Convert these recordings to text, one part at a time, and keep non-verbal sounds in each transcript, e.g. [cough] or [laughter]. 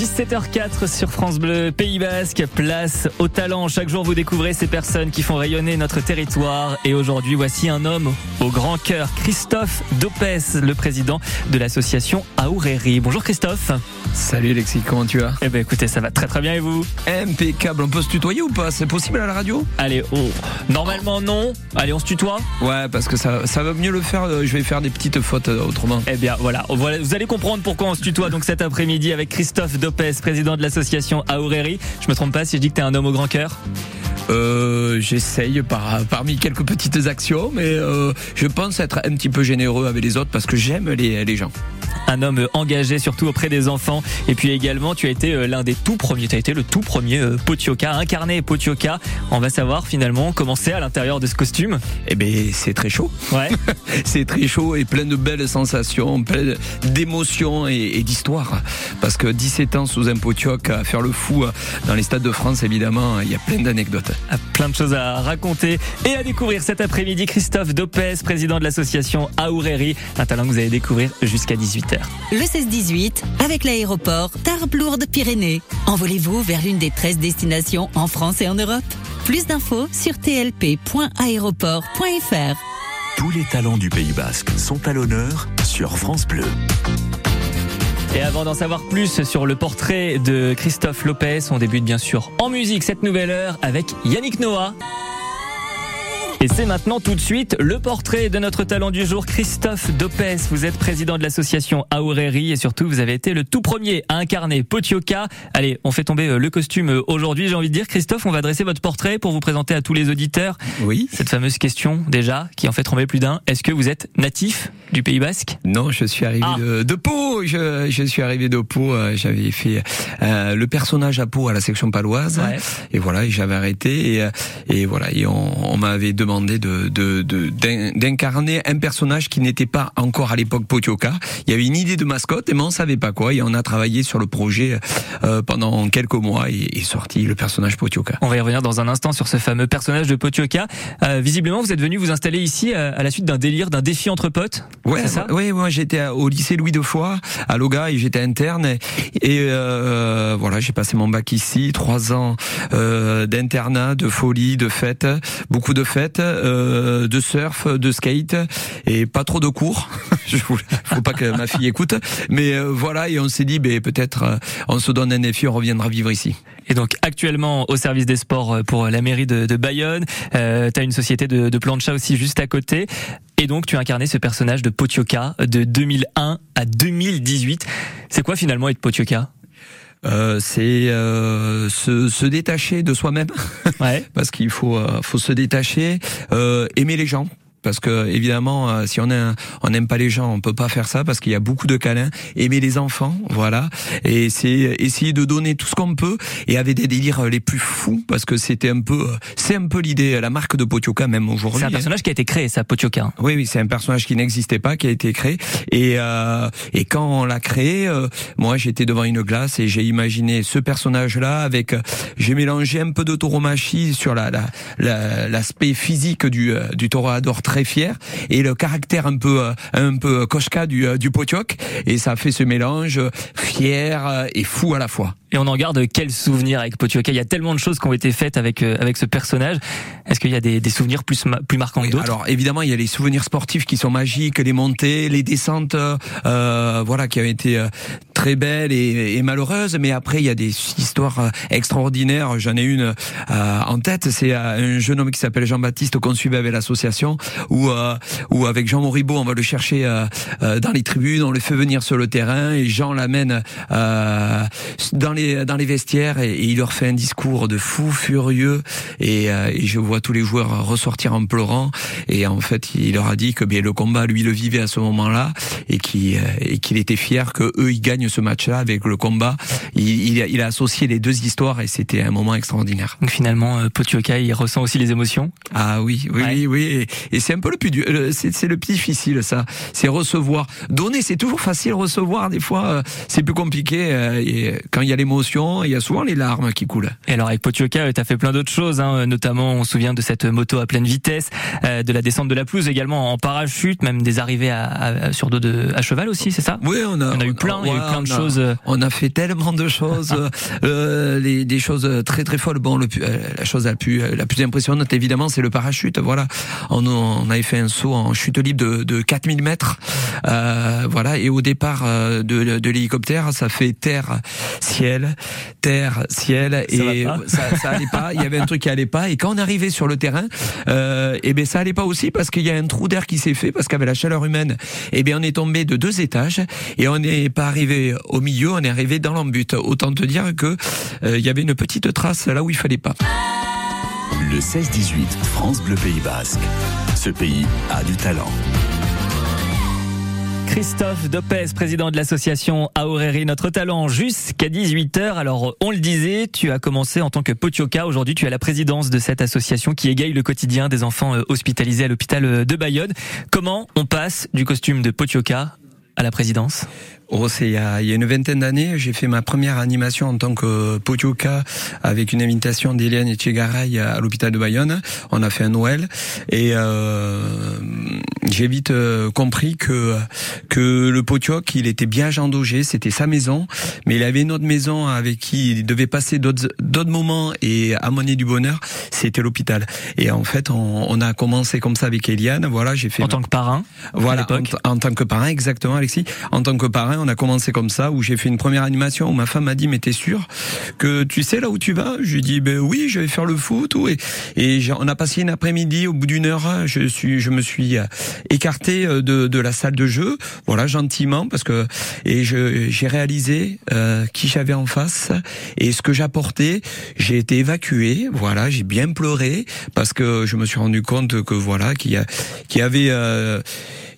17h04 sur France Bleu, Pays Basque, place au talent. Chaque jour, vous découvrez ces personnes qui font rayonner notre territoire. Et aujourd'hui, voici un homme au grand cœur, Christophe Dopes, le président de l'association Aouréry. Bonjour Christophe. Salut Alexis, comment tu vas? Eh ben écoutez, ça va très très bien. Et vous? Impeccable, on peut se tutoyer ou pas? C'est possible à la radio? Allez, oh, normalement non. Allez, on se tutoie? Ouais, parce que ça, ça va mieux le faire, euh, je vais faire des petites fautes euh, autrement. Eh bien voilà, vous allez comprendre pourquoi on se tutoie donc cet après-midi avec Christophe Dopes, président de l'association Aouréry. Je me trompe pas si je dis que tu es un homme au grand cœur euh, J'essaye par, parmi quelques petites actions, mais euh, je pense être un petit peu généreux avec les autres parce que j'aime les, les gens un homme engagé surtout auprès des enfants. Et puis également, tu as été euh, l'un des tout premiers, tu as été le tout premier Potioka, incarné Potioka. On va savoir finalement comment c'est à l'intérieur de ce costume. Eh ben, c'est très chaud. Ouais. [laughs] c'est très chaud et plein de belles sensations, plein d'émotions et, d'histoires. Parce que 17 ans sous un Potioka, à faire le fou euh, dans les stades de France, évidemment, il y a plein d'anecdotes. Ah, plein de choses à raconter et à découvrir cet après-midi. Christophe Dopez, président de l'association Aouréry, un talent que vous allez découvrir jusqu'à 18h. Le 16-18, avec l'aéroport Tarbes-Lourdes-Pyrénées. Envolez-vous vers l'une des 13 destinations en France et en Europe. Plus d'infos sur tlp.aéroport.fr. Tous les talents du Pays Basque sont à l'honneur sur France Bleu. Et avant d'en savoir plus sur le portrait de Christophe Lopez, on débute bien sûr en musique cette nouvelle heure avec Yannick Noah. Et c'est maintenant tout de suite le portrait de notre talent du jour, Christophe Dopes. Vous êtes président de l'association Aouréry et surtout vous avez été le tout premier à incarner Potioka. Allez, on fait tomber euh, le costume euh, aujourd'hui. J'ai envie de dire, Christophe, on va dresser votre portrait pour vous présenter à tous les auditeurs. Oui. Cette fameuse question déjà qui en fait tomber plus d'un. Est-ce que vous êtes natif du Pays Basque? Non, je suis arrivé ah. de, Pau. Je, je, suis arrivé de Pau. Euh, j'avais fait euh, le personnage à Pau à la section paloise. Et voilà, j'avais arrêté. Et, et, voilà, et on, on m'avait demandé demandé de d'incarner un personnage qui n'était pas encore à l'époque Potioka. Il y avait une idée de mascotte, mais on savait pas quoi. Et on a travaillé sur le projet euh, pendant quelques mois et est sorti le personnage Potioka. On va y revenir dans un instant sur ce fameux personnage de Potioka. Euh, visiblement, vous êtes venu vous installer ici euh, à la suite d'un délire, d'un défi entre potes. Ouais, ça? ouais, moi j'étais au lycée Louis de Foix à Loga et j'étais interne et, voilà, j'ai passé mon bac ici, trois ans d'internat, de folie, de fêtes, beaucoup de fêtes euh, de surf, de skate et pas trop de cours. [laughs] Je faut pas que ma fille écoute, mais euh, voilà et on s'est dit, ben peut-être euh, on se donne un défi, on reviendra vivre ici. Et donc actuellement au service des sports pour la mairie de, de Bayonne, euh, tu as une société de, de plancha aussi juste à côté. Et donc tu as incarné ce personnage de Potioka de 2001 à 2018. C'est quoi finalement être Potioka? Euh, c'est euh, se, se, détacher de soi-même, ouais. [laughs] parce qu'il faut, euh, faut se détacher, euh, aimer les gens, parce que évidemment, euh, si on on n'aime pas les gens, on peut pas faire ça parce qu'il y a beaucoup de câlins. Aimer les enfants, voilà, et c'est essayer de donner tout ce qu'on peut et avec des délires les plus fous parce que c'était un peu, c'est un peu l'idée, la marque de Potioka même aujourd'hui. C'est un personnage qui a été créé, ça, Potioka. Oui, oui, c'est un personnage qui n'existait pas, qui a été créé et euh, et quand on l'a créé, euh, moi j'étais devant une glace et j'ai imaginé ce personnage-là avec, j'ai mélangé un peu de tauromachie sur la l'aspect la, physique du du toréador très fier et le caractère un peu euh, un peu koshka du euh, du Potioc et ça fait ce mélange fier euh, et fou à la fois. Et on en garde quel souvenir avec Potioka Il y a tellement de choses qui ont été faites avec avec ce personnage. Est-ce qu'il y a des, des, souvenirs plus plus marquants que d'autres? Alors évidemment, il y a les souvenirs sportifs qui sont magiques, les montées, les descentes, euh, voilà, qui ont été très belles et, et, malheureuses. Mais après, il y a des histoires extraordinaires. J'en ai une euh, en tête. C'est un jeune homme qui s'appelle Jean-Baptiste qu'on suivait avec l'association où, euh, où avec Jean Moribaud, on va le chercher euh, euh, dans les tribunes, on le fait venir sur le terrain et Jean l'amène dans les dans les vestiaires et, il leur fait un discours de fou furieux et, et, je vois tous les joueurs ressortir en pleurant et en fait il leur a dit que bien, le combat lui le vivait à ce moment-là et qu'il et qu'il était fier que eux ils gagnent ce match-là avec le combat. Il, il, a, il, a, associé les deux histoires et c'était un moment extraordinaire. Donc finalement, Potioka, il ressent aussi les émotions? Ah oui, oui, oui, oui, et, et c'est un peu le plus c'est le plus difficile ça. C'est recevoir. Donner, c'est toujours facile. Recevoir, des fois, euh, c'est plus compliqué. Euh, et quand il y a l'émotion, il y a souvent les larmes qui coulent. Et alors avec Potioka, tu as fait plein d'autres choses. Hein. Notamment, on se souvient de cette moto à pleine vitesse, euh, de la descente de la pelouse également en parachute, même des arrivées à, sur dos de à cheval aussi, c'est ça? Oui, on a, on a eu plein, plein plein de choses. On a fait tellement de choses, [laughs] euh, les, des choses très très folles. Bon, le, la chose la plus la plus impressionnante évidemment, c'est le parachute. Voilà, on, on avait fait un saut en chute libre de, de 4000 mètres. Euh, voilà, et au départ de, de l'hélicoptère, ça fait terre, ciel, terre, ciel, et [laughs] ça, ça allait pas. Il y avait un truc qui allait pas. Et quand on arrivait sur le terrain, euh, et eh ben ça allait pas aussi parce qu'il y a un trou d'air qui s'est fait parce qu'avec la chaleur humaine, et eh bien on est tombé de deux étages et on n'est pas arrivé au milieu, on est arrivé dans l'embut. Autant te dire que euh, il y avait une petite trace là où il fallait pas. Le 16-18, France Bleu Pays Basque. Ce pays a du talent. Christophe Dopez, président de l'association Aoréry Notre Talent, jusqu'à 18h. Alors, on le disait, tu as commencé en tant que potioka. Aujourd'hui, tu as la présidence de cette association qui égaye le quotidien des enfants euh, hospitalisés à l'hôpital euh, de Bayonne. Comment on passe du costume de potioka à la présidence? Oh, c'est il y a, une vingtaine d'années, j'ai fait ma première animation en tant que potioka avec une invitation d'Eliane Etchegaray à l'hôpital de Bayonne. On a fait un Noël et euh, j'ai vite euh, compris que que le potioc, il était bien gendogé, c'était sa maison, mais il avait une autre maison avec qui il devait passer d'autres d'autres moments et amener du bonheur, c'était l'hôpital. Et en fait, on, on, a commencé comme ça avec Eliane. Voilà, j'ai fait en tant que parrain. Voilà, en, en tant que parrain, exactement, Alexis. En tant que parrain on a commencé comme ça, où j'ai fait une première animation où ma femme m'a dit, mais t'es sûr que tu sais là où tu vas? Je lui dit, ben oui, je vais faire le foot. Et, et on a passé une après-midi, au bout d'une heure, je suis, je me suis euh, écarté euh, de, de la salle de jeu, voilà, gentiment, parce que et j'ai réalisé euh, qui j'avais en face et ce que j'apportais. J'ai été évacué, voilà, j'ai bien pleuré parce que je me suis rendu compte que voilà, qu'il y, a, avait euh,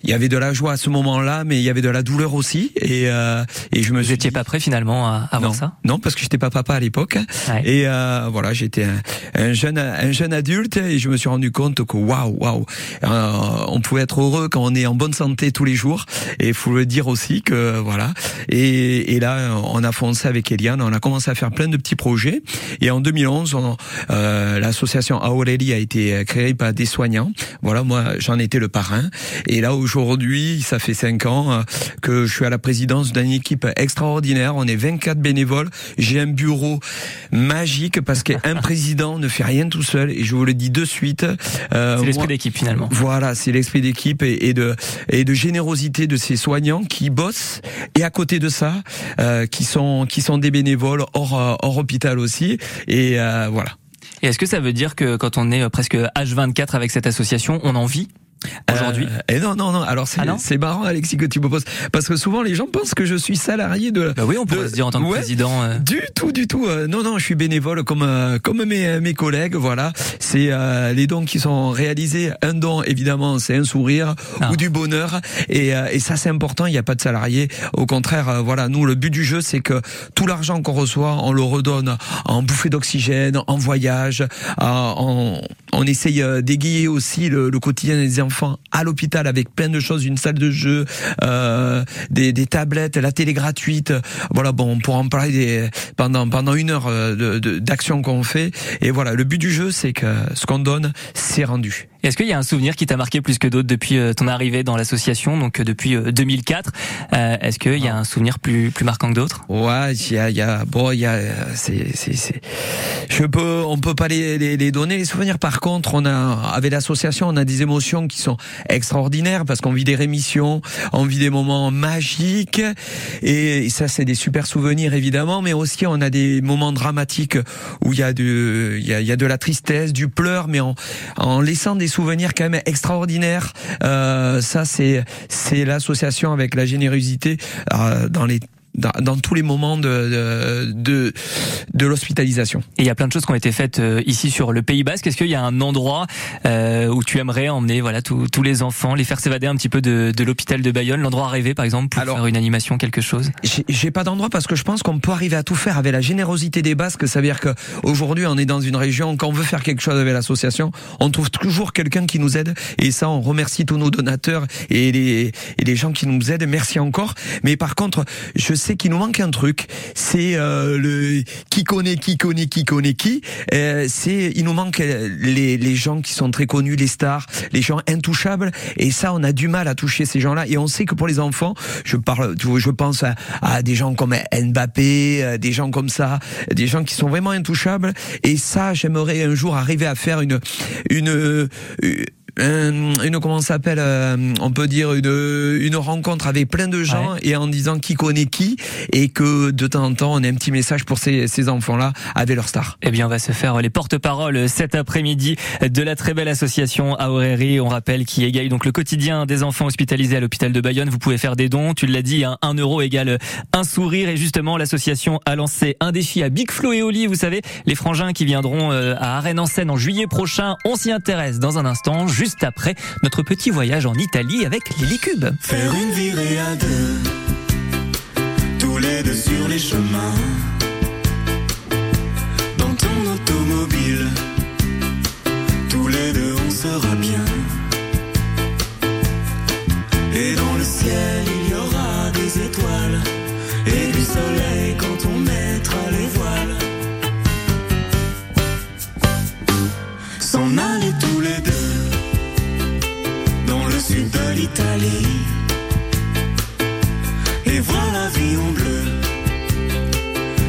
il y avait de la joie à ce moment-là, mais il y avait de la douleur aussi. Et, euh, et je me Vous n'étiez pas prêt finalement à, à voir ça Non, parce que j'étais pas papa à l'époque. Et euh, voilà, j'étais un, un, jeune, un jeune adulte et je me suis rendu compte que waouh, waouh, euh, on pouvait être heureux quand on est en bonne santé tous les jours. Et il faut le dire aussi que voilà. Et, et là, on a foncé avec Eliane, on a commencé à faire plein de petits projets. Et en 2011, euh, l'association Aureli a été créée par des soignants. Voilà, moi, j'en étais le parrain. Et là, aujourd'hui, Aujourd'hui, ça fait cinq ans euh, que je suis à la présidence d'une équipe extraordinaire. On est 24 bénévoles. J'ai un bureau magique parce qu'un [laughs] président ne fait rien tout seul. Et je vous le dis de suite. Euh, c'est l'esprit d'équipe finalement. Voilà, c'est l'esprit d'équipe et, de et de générosité de ces soignants qui bossent et à côté de ça, euh, qui sont qui sont des bénévoles hors hors hôpital aussi. Et voilà. Et est-ce que ça veut dire que quand on est presque H24 avec cette association, on en vit? Aujourd'hui euh, Et non, non, non. Alors c'est ah c'est marrant, Alexis, que tu me poses, parce que souvent les gens pensent que je suis salarié de. Bah oui, on pourrait se dire en tant que président. Euh. Du tout, du tout. Euh, non, non, je suis bénévole comme comme mes mes collègues. Voilà, c'est les dons qui sont réalisés. Un don, évidemment, c'est un sourire ah. ou du bonheur, et, et ça c'est important. Il n'y a pas de salarié. Au contraire, voilà, nous le but du jeu, c'est que tout l'argent qu'on reçoit, on le redonne en bouffée d'oxygène, en voyage, en on essaye d'aiguiller aussi le, le quotidien des enfants à l'hôpital avec plein de choses, une salle de jeu, euh, des, des, tablettes, la télé gratuite. Voilà, bon, on pourra en parler pendant pendant une heure euh, d'action qu'on fait. Et voilà, le but du jeu, c'est que ce qu'on donne, c'est rendu. Est-ce qu'il y a un souvenir qui t'a marqué plus que d'autres depuis euh, ton arrivée dans l'association, donc euh, depuis 2004 euh, Est-ce qu'il y a un souvenir plus plus marquant que d'autres? Ouais, il y a, y a, bon, il y a, c'est, c'est, c'est, je peux, on peut pas les, les, les, donner les souvenirs. Par contre, on a, avec l'association, on a des émotions qui sont extraordinaires parce qu'on vit des rémissions, on vit des moments magiques et ça, c'est des super souvenirs évidemment, mais aussi on a des moments dramatiques où il y a de, il y a, y a de la tristesse, du pleur, mais en, en laissant des souvenirs quand même extraordinaires. Euh, ça, c'est c'est l'association avec la générosité euh, dans les dans, tous les moments de, de, de, l'hospitalisation. Et il y a plein de choses qui ont été faites euh, ici sur le Pays Basque. Est-ce qu'il y a un endroit euh, où tu aimerais emmener voilà tous, tous les enfants, les faire s'évader un petit peu de, de l'hôpital de Bayonne, l'endroit rêvé par exemple pour faire une animation, quelque chose? J'ai pas d'endroit parce que je pense qu'on peut arriver à tout faire avec la générosité des Basques. Ça veut dire que aujourd'hui on est dans une région quand on veut faire quelque chose avec l'association, on trouve toujours quelqu'un qui nous aide et ça on remercie tous nos donateurs et les, et les gens qui nous aident. Merci encore. Mais par contre, je sais qu'il nous manque un truc. C'est euh, le qui connaît qui connaît qui connaît qui. Euh, c'est il nous manque les, les gens qui sont très connus, les stars, les gens intouchables. Et ça, on a du mal à toucher ces gens-là. Et on sait que pour les enfants, je parle, je pense à, des gens comme Mbappé, des gens comme ça, des gens qui sont vraiment intouchables. Et ça, j'aimerais un jour arriver à faire une, une euh, une comment s'appelle euh, on peut dire une une rencontre avec plein de gens et en disant qui connaît qui et que de temps en temps on ait un petit message pour ces, ces enfants là avec leur star. Eh bien on va se faire les porte-paroles cet après-midi de la très belle association Aureri. On rappelle qui égaye donc le quotidien des enfants hospitalisés à l'hôpital de Bayonne. Vous pouvez faire des dons. Tu l'as dit hein, un euro égale un sourire. Et justement l'association a lancé un défi à Big Flo et Oli. Vous savez les frangins qui viendront euh, à Arène en Seine en juillet prochain. On s'y intéresse dans un instant juste après notre petit voyage en Italie avec Lily Cube. Faire une virée à deux, tous les deux sur les chemins. Dans ton automobile, tous les deux on sera bien. Et dans le ciel, Et voir la vie en bleu,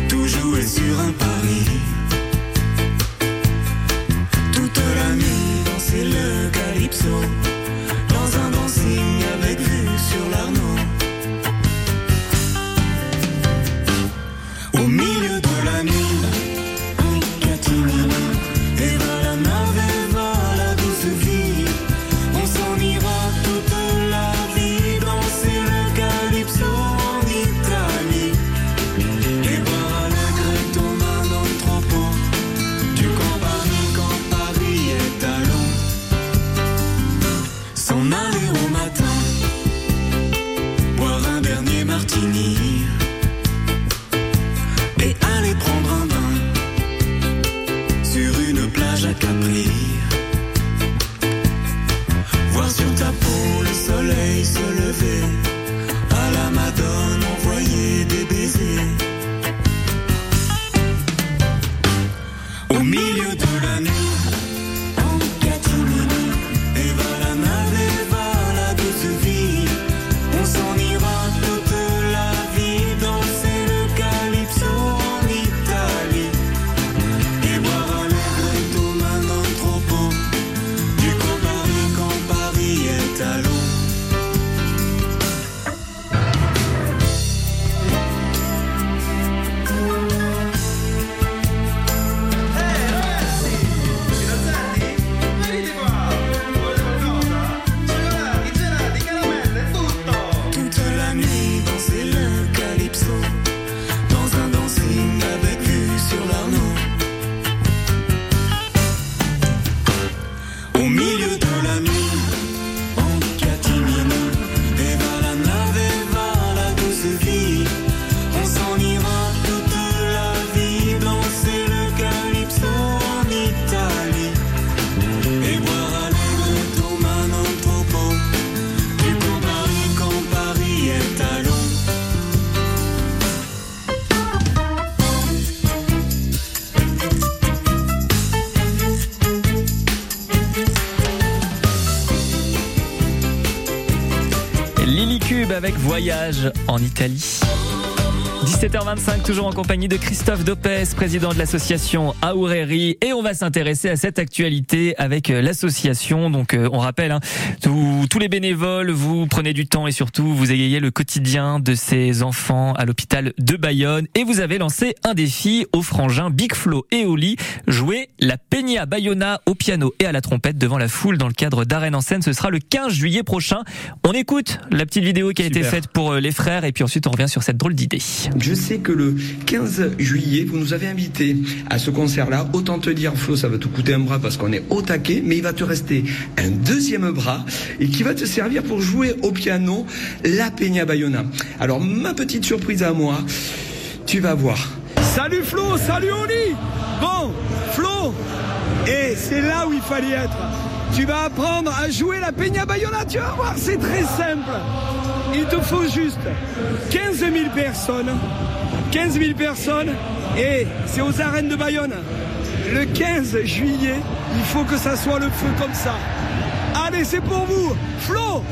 tout jouer sur un pari. Toute la nuit danser le calypso, Voyage en Italie. 17h25, toujours en compagnie de Christophe Dopez, président de l'association Aureri. Et on va s'intéresser à cette actualité avec euh, l'association. Donc, euh, on rappelle, hein, tous, tous les bénévoles, vous prenez du temps et surtout, vous égayez le quotidien de ces enfants à l'hôpital de Bayonne. Et vous avez lancé un défi aux frangins Big Flo et Oli. Jouer la Peña Bayona au piano et à la trompette devant la foule dans le cadre d'Arène en scène. Ce sera le 15 juillet prochain. On écoute la petite vidéo qui a été faite pour euh, les frères et puis ensuite on revient sur cette drôle d'idée. Je sais que le 15 juillet, vous nous avez invités à ce concert-là. Autant te dire, Flo, ça va te coûter un bras parce qu'on est au taquet, mais il va te rester un deuxième bras et qui va te servir pour jouer au piano la Peña Bayona. Alors, ma petite surprise à moi, tu vas voir. Salut Flo, salut Oli Bon, Flo, et c'est là où il fallait être. Tu vas apprendre à jouer la Peña Bayona, tu vas voir, c'est très simple. il te faut juste 15 000 personnes. 15 000 personnes. Et c'est aux arènes de Bayonne. Le 15 juillet, il faut que ça soit le feu comme ça. Allez, c'est pour vous. Flo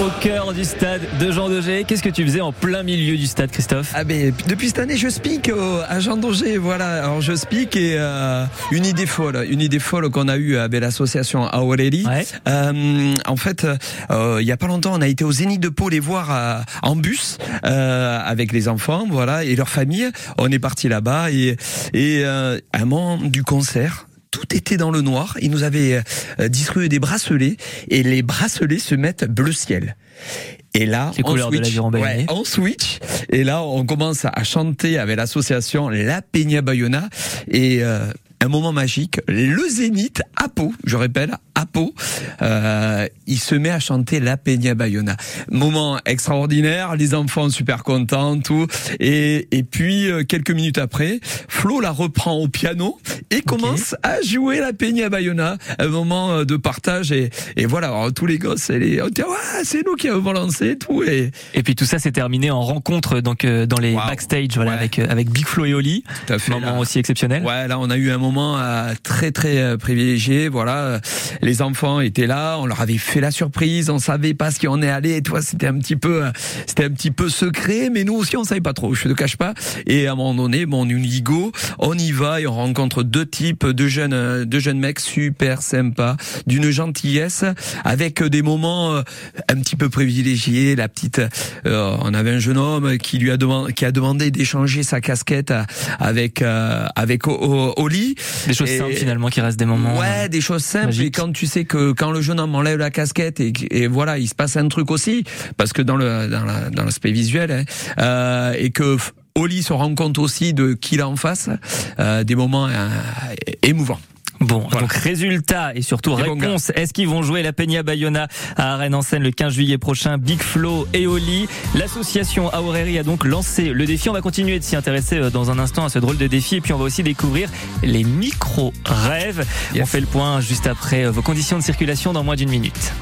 Au cœur du stade de Jean Daugé. Qu'est-ce que tu faisais en plein milieu du stade, Christophe Ah ben depuis cette année je speak au- à Jean Daugé voilà alors je speak et euh, une idée folle une idée folle qu'on a eue avec l'association Aureli Ouais. Euh, en fait euh, il y a pas longtemps on a été au Zénith de Pau les voir euh, en bus euh, avec les enfants voilà et leurs familles on est parti là-bas et et euh, à un moment du concert tout était dans le noir. Ils nous avaient euh, distribué des bracelets et les bracelets se mettent bleu ciel. Et là, Les on de switch. Ouais, on switch. Et là, on commence à chanter avec l'association La Peña Bayona. Et euh, un moment magique, le Zénith à Pau, je répète, à Pau, euh, il se met à chanter La Peña Bayona. Moment extraordinaire, les enfants super contents, tout. Et, et puis, euh, quelques minutes après, Flo la reprend au piano et commence à jouer La Peña Bayona. Un moment euh, de partage. Et, et voilà, alors, tous les gosses, les, on dit, ouais, c'est nous qui avons lancé, tout. Et, Et puis tout ça s'est terminé en rencontre donc euh, dans les backstage voilà Ouais. avec avec Big Flo et Oli. tout à fait. Moment là. aussi exceptionnel. Ouais, là on a eu un moment euh, très très euh, privilégié. Voilà, Euh, les enfants étaient là, on leur avait fait la surprise, on savait pas ce qui est allé. Et toi, c'était un petit peu, c'était un petit peu secret, mais nous aussi on savait pas trop. Je te cache pas. Et à un moment donné, bon, on y go, on y va et on rencontre deux types, deux jeunes, deux jeunes mecs super sympas, d'une gentillesse, avec des moments un petit peu privilégiés. La petite, on avait un jeune homme qui lui a demandé, qui a demandé d'échanger sa casquette avec euh, avec Oli. Des choses Et- simples finalement qui restent des moments. Ouais, des choses simples. magiques. Et quand tu sais que quand le jeune homme enlève la casquette et, et voilà, il se passe un truc aussi, parce que dans le dans la- dans l'aspect visuel, hein, euh, et que Oli se rend compte aussi de qui il a en face, euh, des moments euh, émouvants. Bon, Voilà. donc résultat et surtout réponse. Est-ce qu'ils vont jouer la Peña Bayona à Arène en scène le 15 juillet prochain? Big Flo et Oli. L'association Aureri a donc lancé le défi. On va continuer de s'y intéresser euh, dans un instant à ce drôle de défi et puis on va aussi découvrir les micro-rêves. On fait le point juste après euh, vos conditions de circulation dans moins d'une minute.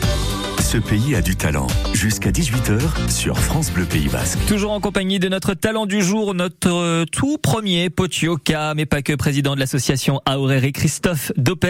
Ce pays a du talent. Jusqu'à 18h sur France Bleu Pays Basque. Toujours en compagnie de notre talent du jour, notre euh, tout premier Potioka, mais pas que président de l'association Aureri, Christophe Dopes.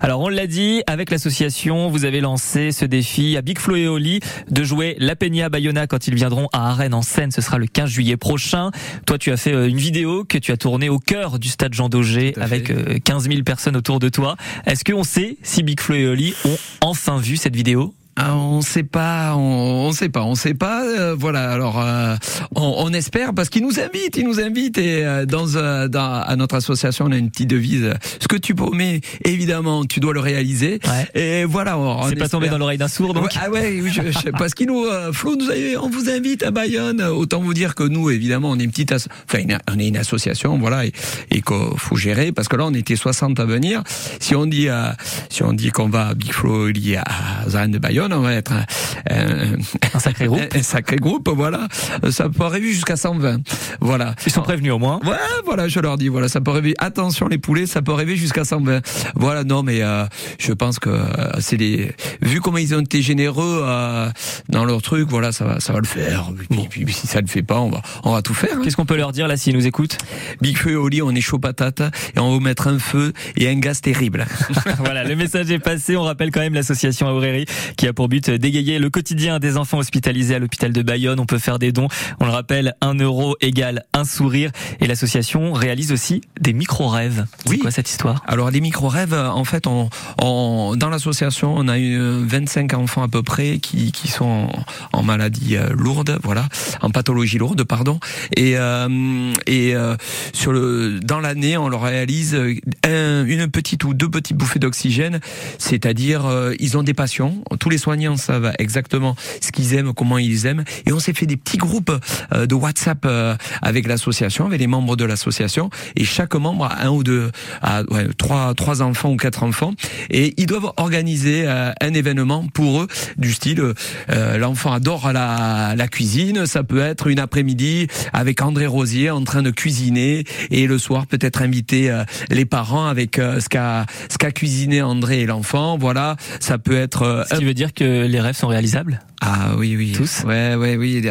Alors on l'a dit, avec l'association, vous avez lancé ce défi à Big Flo et Oli de jouer la Peña Bayona quand ils viendront à Arène en scène. Ce sera le 15 juillet prochain. Toi, tu as fait euh, une vidéo que tu as tournée au cœur du stade Jean Daugé avec fait. euh, 15 000 personnes autour de toi. Est-ce qu'on sait si Big Flo et Oli ont enfin vu cette vidéo? Ah, on sait pas, on, on sait pas, on sait pas. euh, voilà. Alors, euh, on, on espère parce qu'ils nous invitent, ils nous invitent et euh, dans, euh, dans à notre association, on a une petite devise. Ce que tu promets, évidemment, tu dois le réaliser. Ouais. Et voilà. on- C'est pas tombé dans l'oreille d'un sourd donc ah ouais, oui, je, je- parce qu'il nous, euh, Flo nous on vous invite à Bayonne. Autant vous dire que nous, évidemment, on est une petite, asso- enfin, une- on est une association, voilà, et, et qu'il faut gérer, parce que là, on était 60 à venir. Si on dit, euh, si on dit qu'on va à Big Flo lié à Zan de Bayonne, on va être un, un- un sacré groupe. [laughs] un sacré groupe, voilà. Ça peut arriver jusqu'à 120, voilà. Ils sont prévenus au moins. Ouais, voilà, je leur dis, voilà, ça peut arriver. Attention les poulets, ça peut arriver jusqu'à 120. Voilà, non, mais euh, je pense que euh, c'est des. Vu comment ils ont été généreux euh, dans leur truc, voilà, ça va, ça va le faire. Et puis, puis, si ça le fait pas, on va, on va tout faire. hein. Qu'est-ce qu'on peut leur dire là s'ils nous écoutent? Big feu au lit, on est chaud patate et on va vous mettre un feu et un gaz terrible. [laughs] Voilà, le message est passé. On rappelle quand même l'association Aurélie qui a pour but d'égayer le quotidien des enfants hospitalisés à l'hôpital de Bayonne. On peut faire des dons. On le rappelle, un euro égale un sourire. Et l'association réalise aussi des micro-rêves. C'est Oui. quoi cette histoire? Alors les micro-rêves, euh, en fait, on, on- dans l'association, on a eu euh, 25 enfants à peu près qui, qui sont en, en maladie euh, lourde, voilà, en pathologie lourde, pardon. Et, euh, et euh, sur le, dans l'année, on leur réalise euh, un- une petite ou deux petites bouffées d'oxygène, c'est-à-dire euh, ils ont des passions. Tous les soignants savent exactement ce qu'ils aiment, comment ils aiment, et on s'est fait des petits groupes euh, de WhatsApp euh, avec l'association, avec les membres de l'association, et chaque membre a un ou deux, a, ouais, trois, trois enfants ou quatre enfants, et ils doivent organiser euh, un événement pour eux du style euh, l'enfant adore la, la cuisine, ça peut être une après-midi avec André Rosier en train de cuisiner, et le soir peut-être inviter les parents avec ce qu'a ce qu'a cuisiné André et l'enfant, voilà, ça peut être Ce dire que les rêves sont réalisables Ah oui, oui. Tous Ouais, ouais, oui.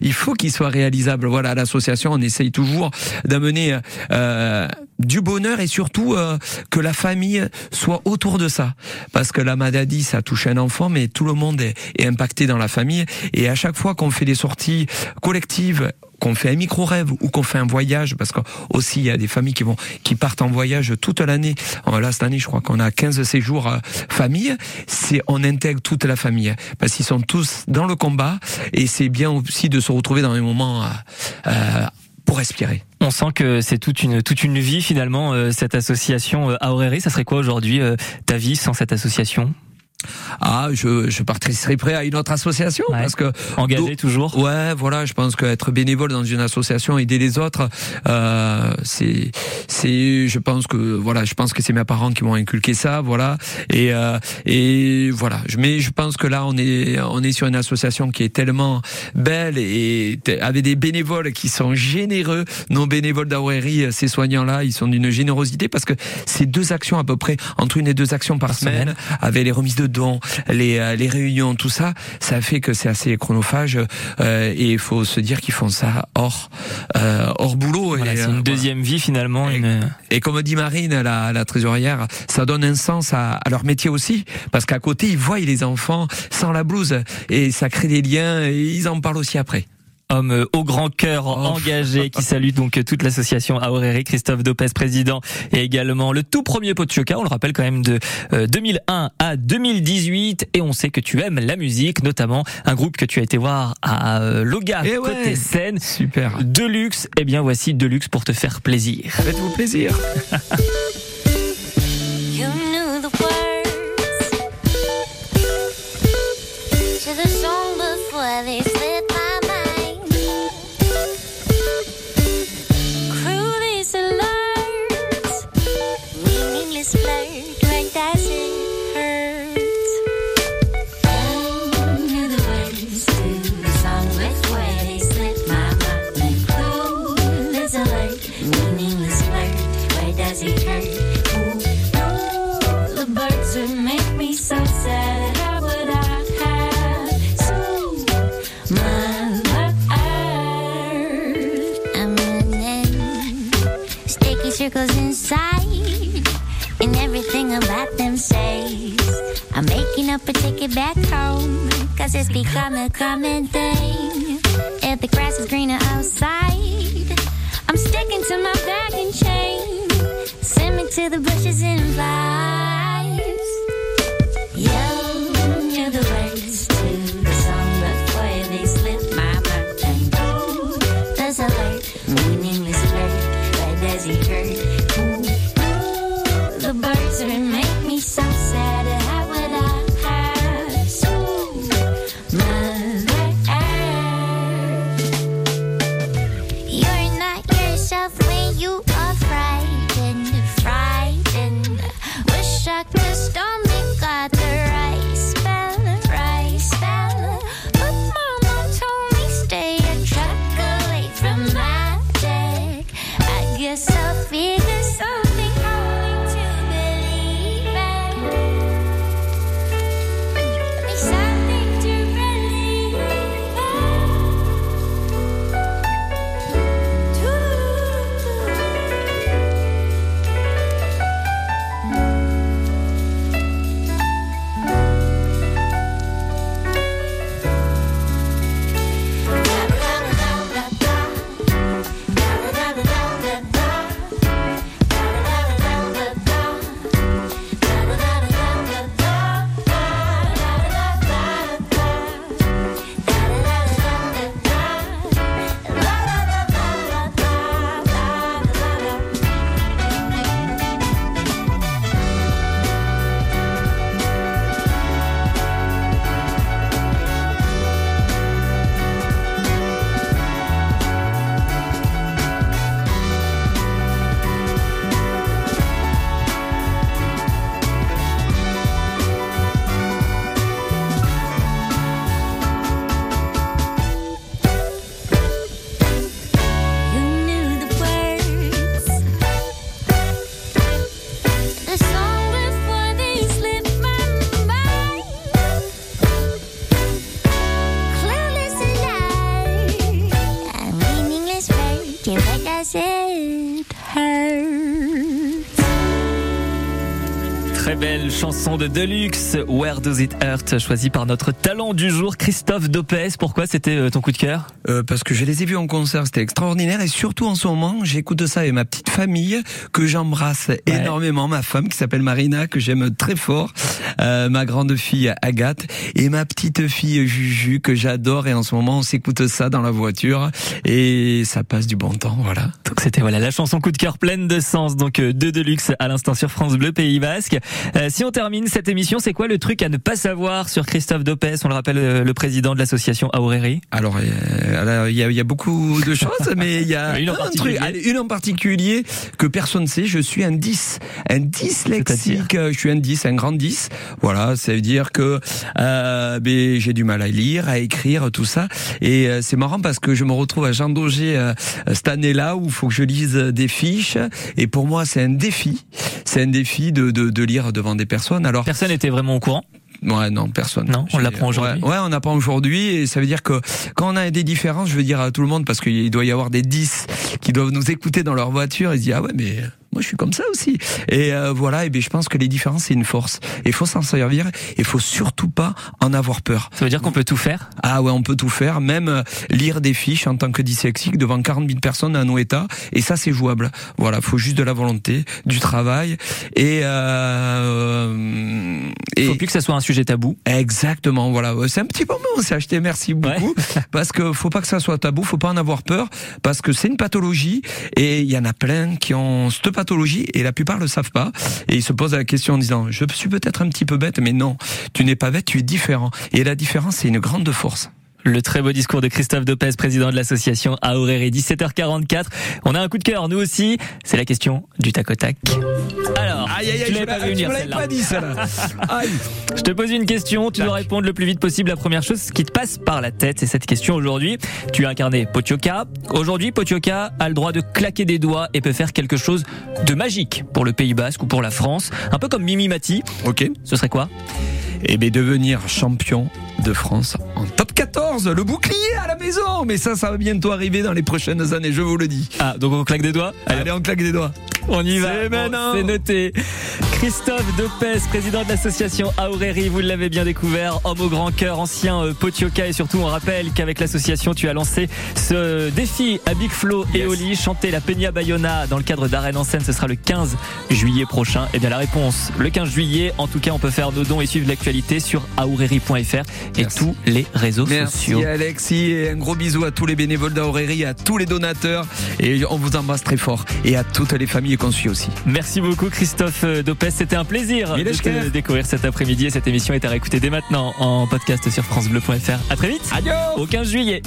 Il faut qu'ils soient réalisables. Voilà, l'association, on essaye toujours d'amener euh, du bonheur et surtout euh, que la famille soit autour de ça. Parce que la maladie, ça touche un enfant, mais tout le monde est, est impacté dans la famille. Et à chaque fois qu'on fait des sorties collectives qu'on fait un micro rêve ou qu'on fait un voyage parce que aussi il y a des familles qui vont qui partent en voyage toute l'année. Là cette année, je crois qu'on a 15 séjours euh, famille, c'est on intègre toute la famille parce qu'ils sont tous dans le combat et c'est bien aussi de se retrouver dans des moments euh, euh, pour respirer. On sent que c'est toute une toute une vie finalement euh, cette association euh, Aureri. Ça serait quoi aujourd'hui euh, ta vie sans cette association? Ah, je, je participerai prêt à une autre association Ouais. parce que Engagé toujours Ouais, voilà, je pense qu'être bénévole dans une association, aider les autres, euh, c'est, c'est, je pense que, voilà, je pense que c'est mes parents qui m'ont inculqué ça, voilà, et euh, et voilà. Je- Mais je pense que là, on est, on est sur une association qui est tellement belle et avec des bénévoles qui sont généreux. Nos bénévoles d'Aouéry, ces soignants-là, ils sont d'une générosité parce que c'est deux actions à peu près entre une et deux actions par, Par semaine, semaine. avec les remises de les, euh, les réunions, tout ça, ça fait que c'est assez chronophage euh, et il faut se dire qu'ils font ça hors euh, hors boulot. Voilà, c'est une voilà. deuxième vie finalement. Et- Une... Et comme dit Marine, la, la trésorière, ça donne un sens à, à leur métier aussi, parce qu'à côté ils voient les enfants sans la blouse et ça crée des liens et ils en parlent aussi après. Homme euh, au grand cœur, Oh. engagé, qui salue donc euh, toute l'association Aureri, Christophe Dopez, président, et également le tout premier pot de choca, on le rappelle quand même de euh, 2001 à 2018, et on sait que tu aimes la musique, notamment un groupe que tu as été voir à euh, Loga, Eh ouais. côté scène, Super. Deluxe, et bien voici Deluxe pour te faire plaisir. Faites-vous plaisir. [laughs] Tụi anh ta it's become a common thing. If the grass is greener outside, I'm sticking to my bag and chain. Send me to the bushes and vibes. Chanson de Deluxe, Where Does It Hurt, choisie par notre talent du jour, Christophe Dopez. Pourquoi c'était euh, ton coup de cœur? Euh, parce que je les ai vus en concert, c'était extraordinaire. Et surtout en ce moment, j'écoute ça avec ma petite famille que j'embrasse énormément, ma femme qui s'appelle Marina que j'aime très fort, euh, ma grande fille Agathe. Et ma petite fille Juju que j'adore. Et en ce moment on s'écoute ça dans la voiture. Et ça passe du bon temps, voilà. Donc c'était voilà la chanson coup de cœur pleine de sens, donc euh, de Deluxe à l'instant sur France Bleu Pays Basque. Euh, si on termine cette émission, c'est quoi le truc à ne pas savoir sur Christophe Dopez On le rappelle, euh, le président de l'association Aureri? Alors, euh, il y a, il y a beaucoup de choses, [laughs] mais il y a Une en un particulier. truc, une en particulier que personne ne sait. Je suis un 10, un dyslexique. Je suis un 10, un grand 10. Voilà, ça veut dire que euh, ben, j'ai du mal à lire, à écrire, tout ça. Et euh, c'est marrant parce que je me retrouve à Jean Daugé cette année-là où il faut que je lise des fiches. Et pour moi, c'est un défi. C'est un défi de, de, de lire devant des personnes. Alors, Personne n'était vraiment au courant. Ouais, non, personne. Non, on l'apprend aujourd'hui. Ouais, ouais, on apprend aujourd'hui et ça veut dire que quand on a des différences, je veux dire à tout le monde parce qu'il doit y avoir des 10 qui doivent nous écouter dans leur voiture et se dire ah ouais mais moi je suis comme ça aussi. Et euh, voilà, et ben je pense que les différences c'est une force. Et il faut s'en servir et il faut surtout pas en avoir peur. Ça veut dire qu'on peut tout faire? Ah ouais, on peut tout faire, même euh, lire des fiches en tant que dyslexique devant 40 000 personnes à nos états, et ça c'est jouable. Voilà, faut juste de la volonté, du travail, et euh, Il et faut plus que ça soit un sujet tabou. Exactement, voilà. C'est un petit moment, c'est acheté, merci beaucoup. [laughs] Parce que faut pas que ça soit tabou, faut pas en avoir peur, parce que c'est une pathologie, et il y en a plein qui ont cette pathologie, et la plupart le savent pas, et ils se posent la question en disant, je suis peut-être un petit peu bête, mais non, tu n'es pas bête, tu es différent. Et la différence, c'est une grande force. Le très beau discours de Christophe Dopez, président de l'association Aureri, 17h44. On a un coup de cœur, nous aussi. C'est la question du tac au tac. Alors, tu l'avais pas vu venir, celle-là. dit. [laughs] Aïe. Je te pose une question, tu dois répondre le plus vite possible. La première chose qui te passe par la tête, c'est cette question aujourd'hui. Tu as incarné Potioka. Aujourd'hui, Potioka a le droit de claquer des doigts et peut faire quelque chose de magique pour le Pays Basque ou pour la France. Un peu comme Mimi Mati. Ok. Ce serait quoi? Et bien devenir champion de France en top 14, le bouclier à la maison. Mais ça, ça va bientôt arriver dans les prochaines années, je vous le dis. Ah, donc on claque des doigts Allez, on claque des doigts. On y va. C'est Bon, maintenant. C'est noté. Christophe Dopez, président de l'association Aureri, vous l'avez bien découvert, homme au grand cœur, ancien euh, Potioka et surtout on rappelle qu'avec l'association tu as lancé ce défi à Big Flo et Yes. Oli, chanter la Peña Bayona dans le cadre d'Arène en scène, ce sera le 15 juillet prochain. Et bien la réponse, le 15 juillet, en tout cas on peut faire nos dons et suivre l'actualité sur aureri.fr et Merci. tous les réseaux Merci sociaux. Alexis et un gros bisou à tous les bénévoles d'Aurérie, à tous les donateurs et on vous embrasse très fort et à toutes les familles qu'on suit aussi. Merci beaucoup Christophe euh, Dopez, c'était un plaisir de te découvrir cet après-midi et cette émission est à réécouter dès maintenant en podcast sur francebleu.fr. À très vite. Adios Au 15 juillet.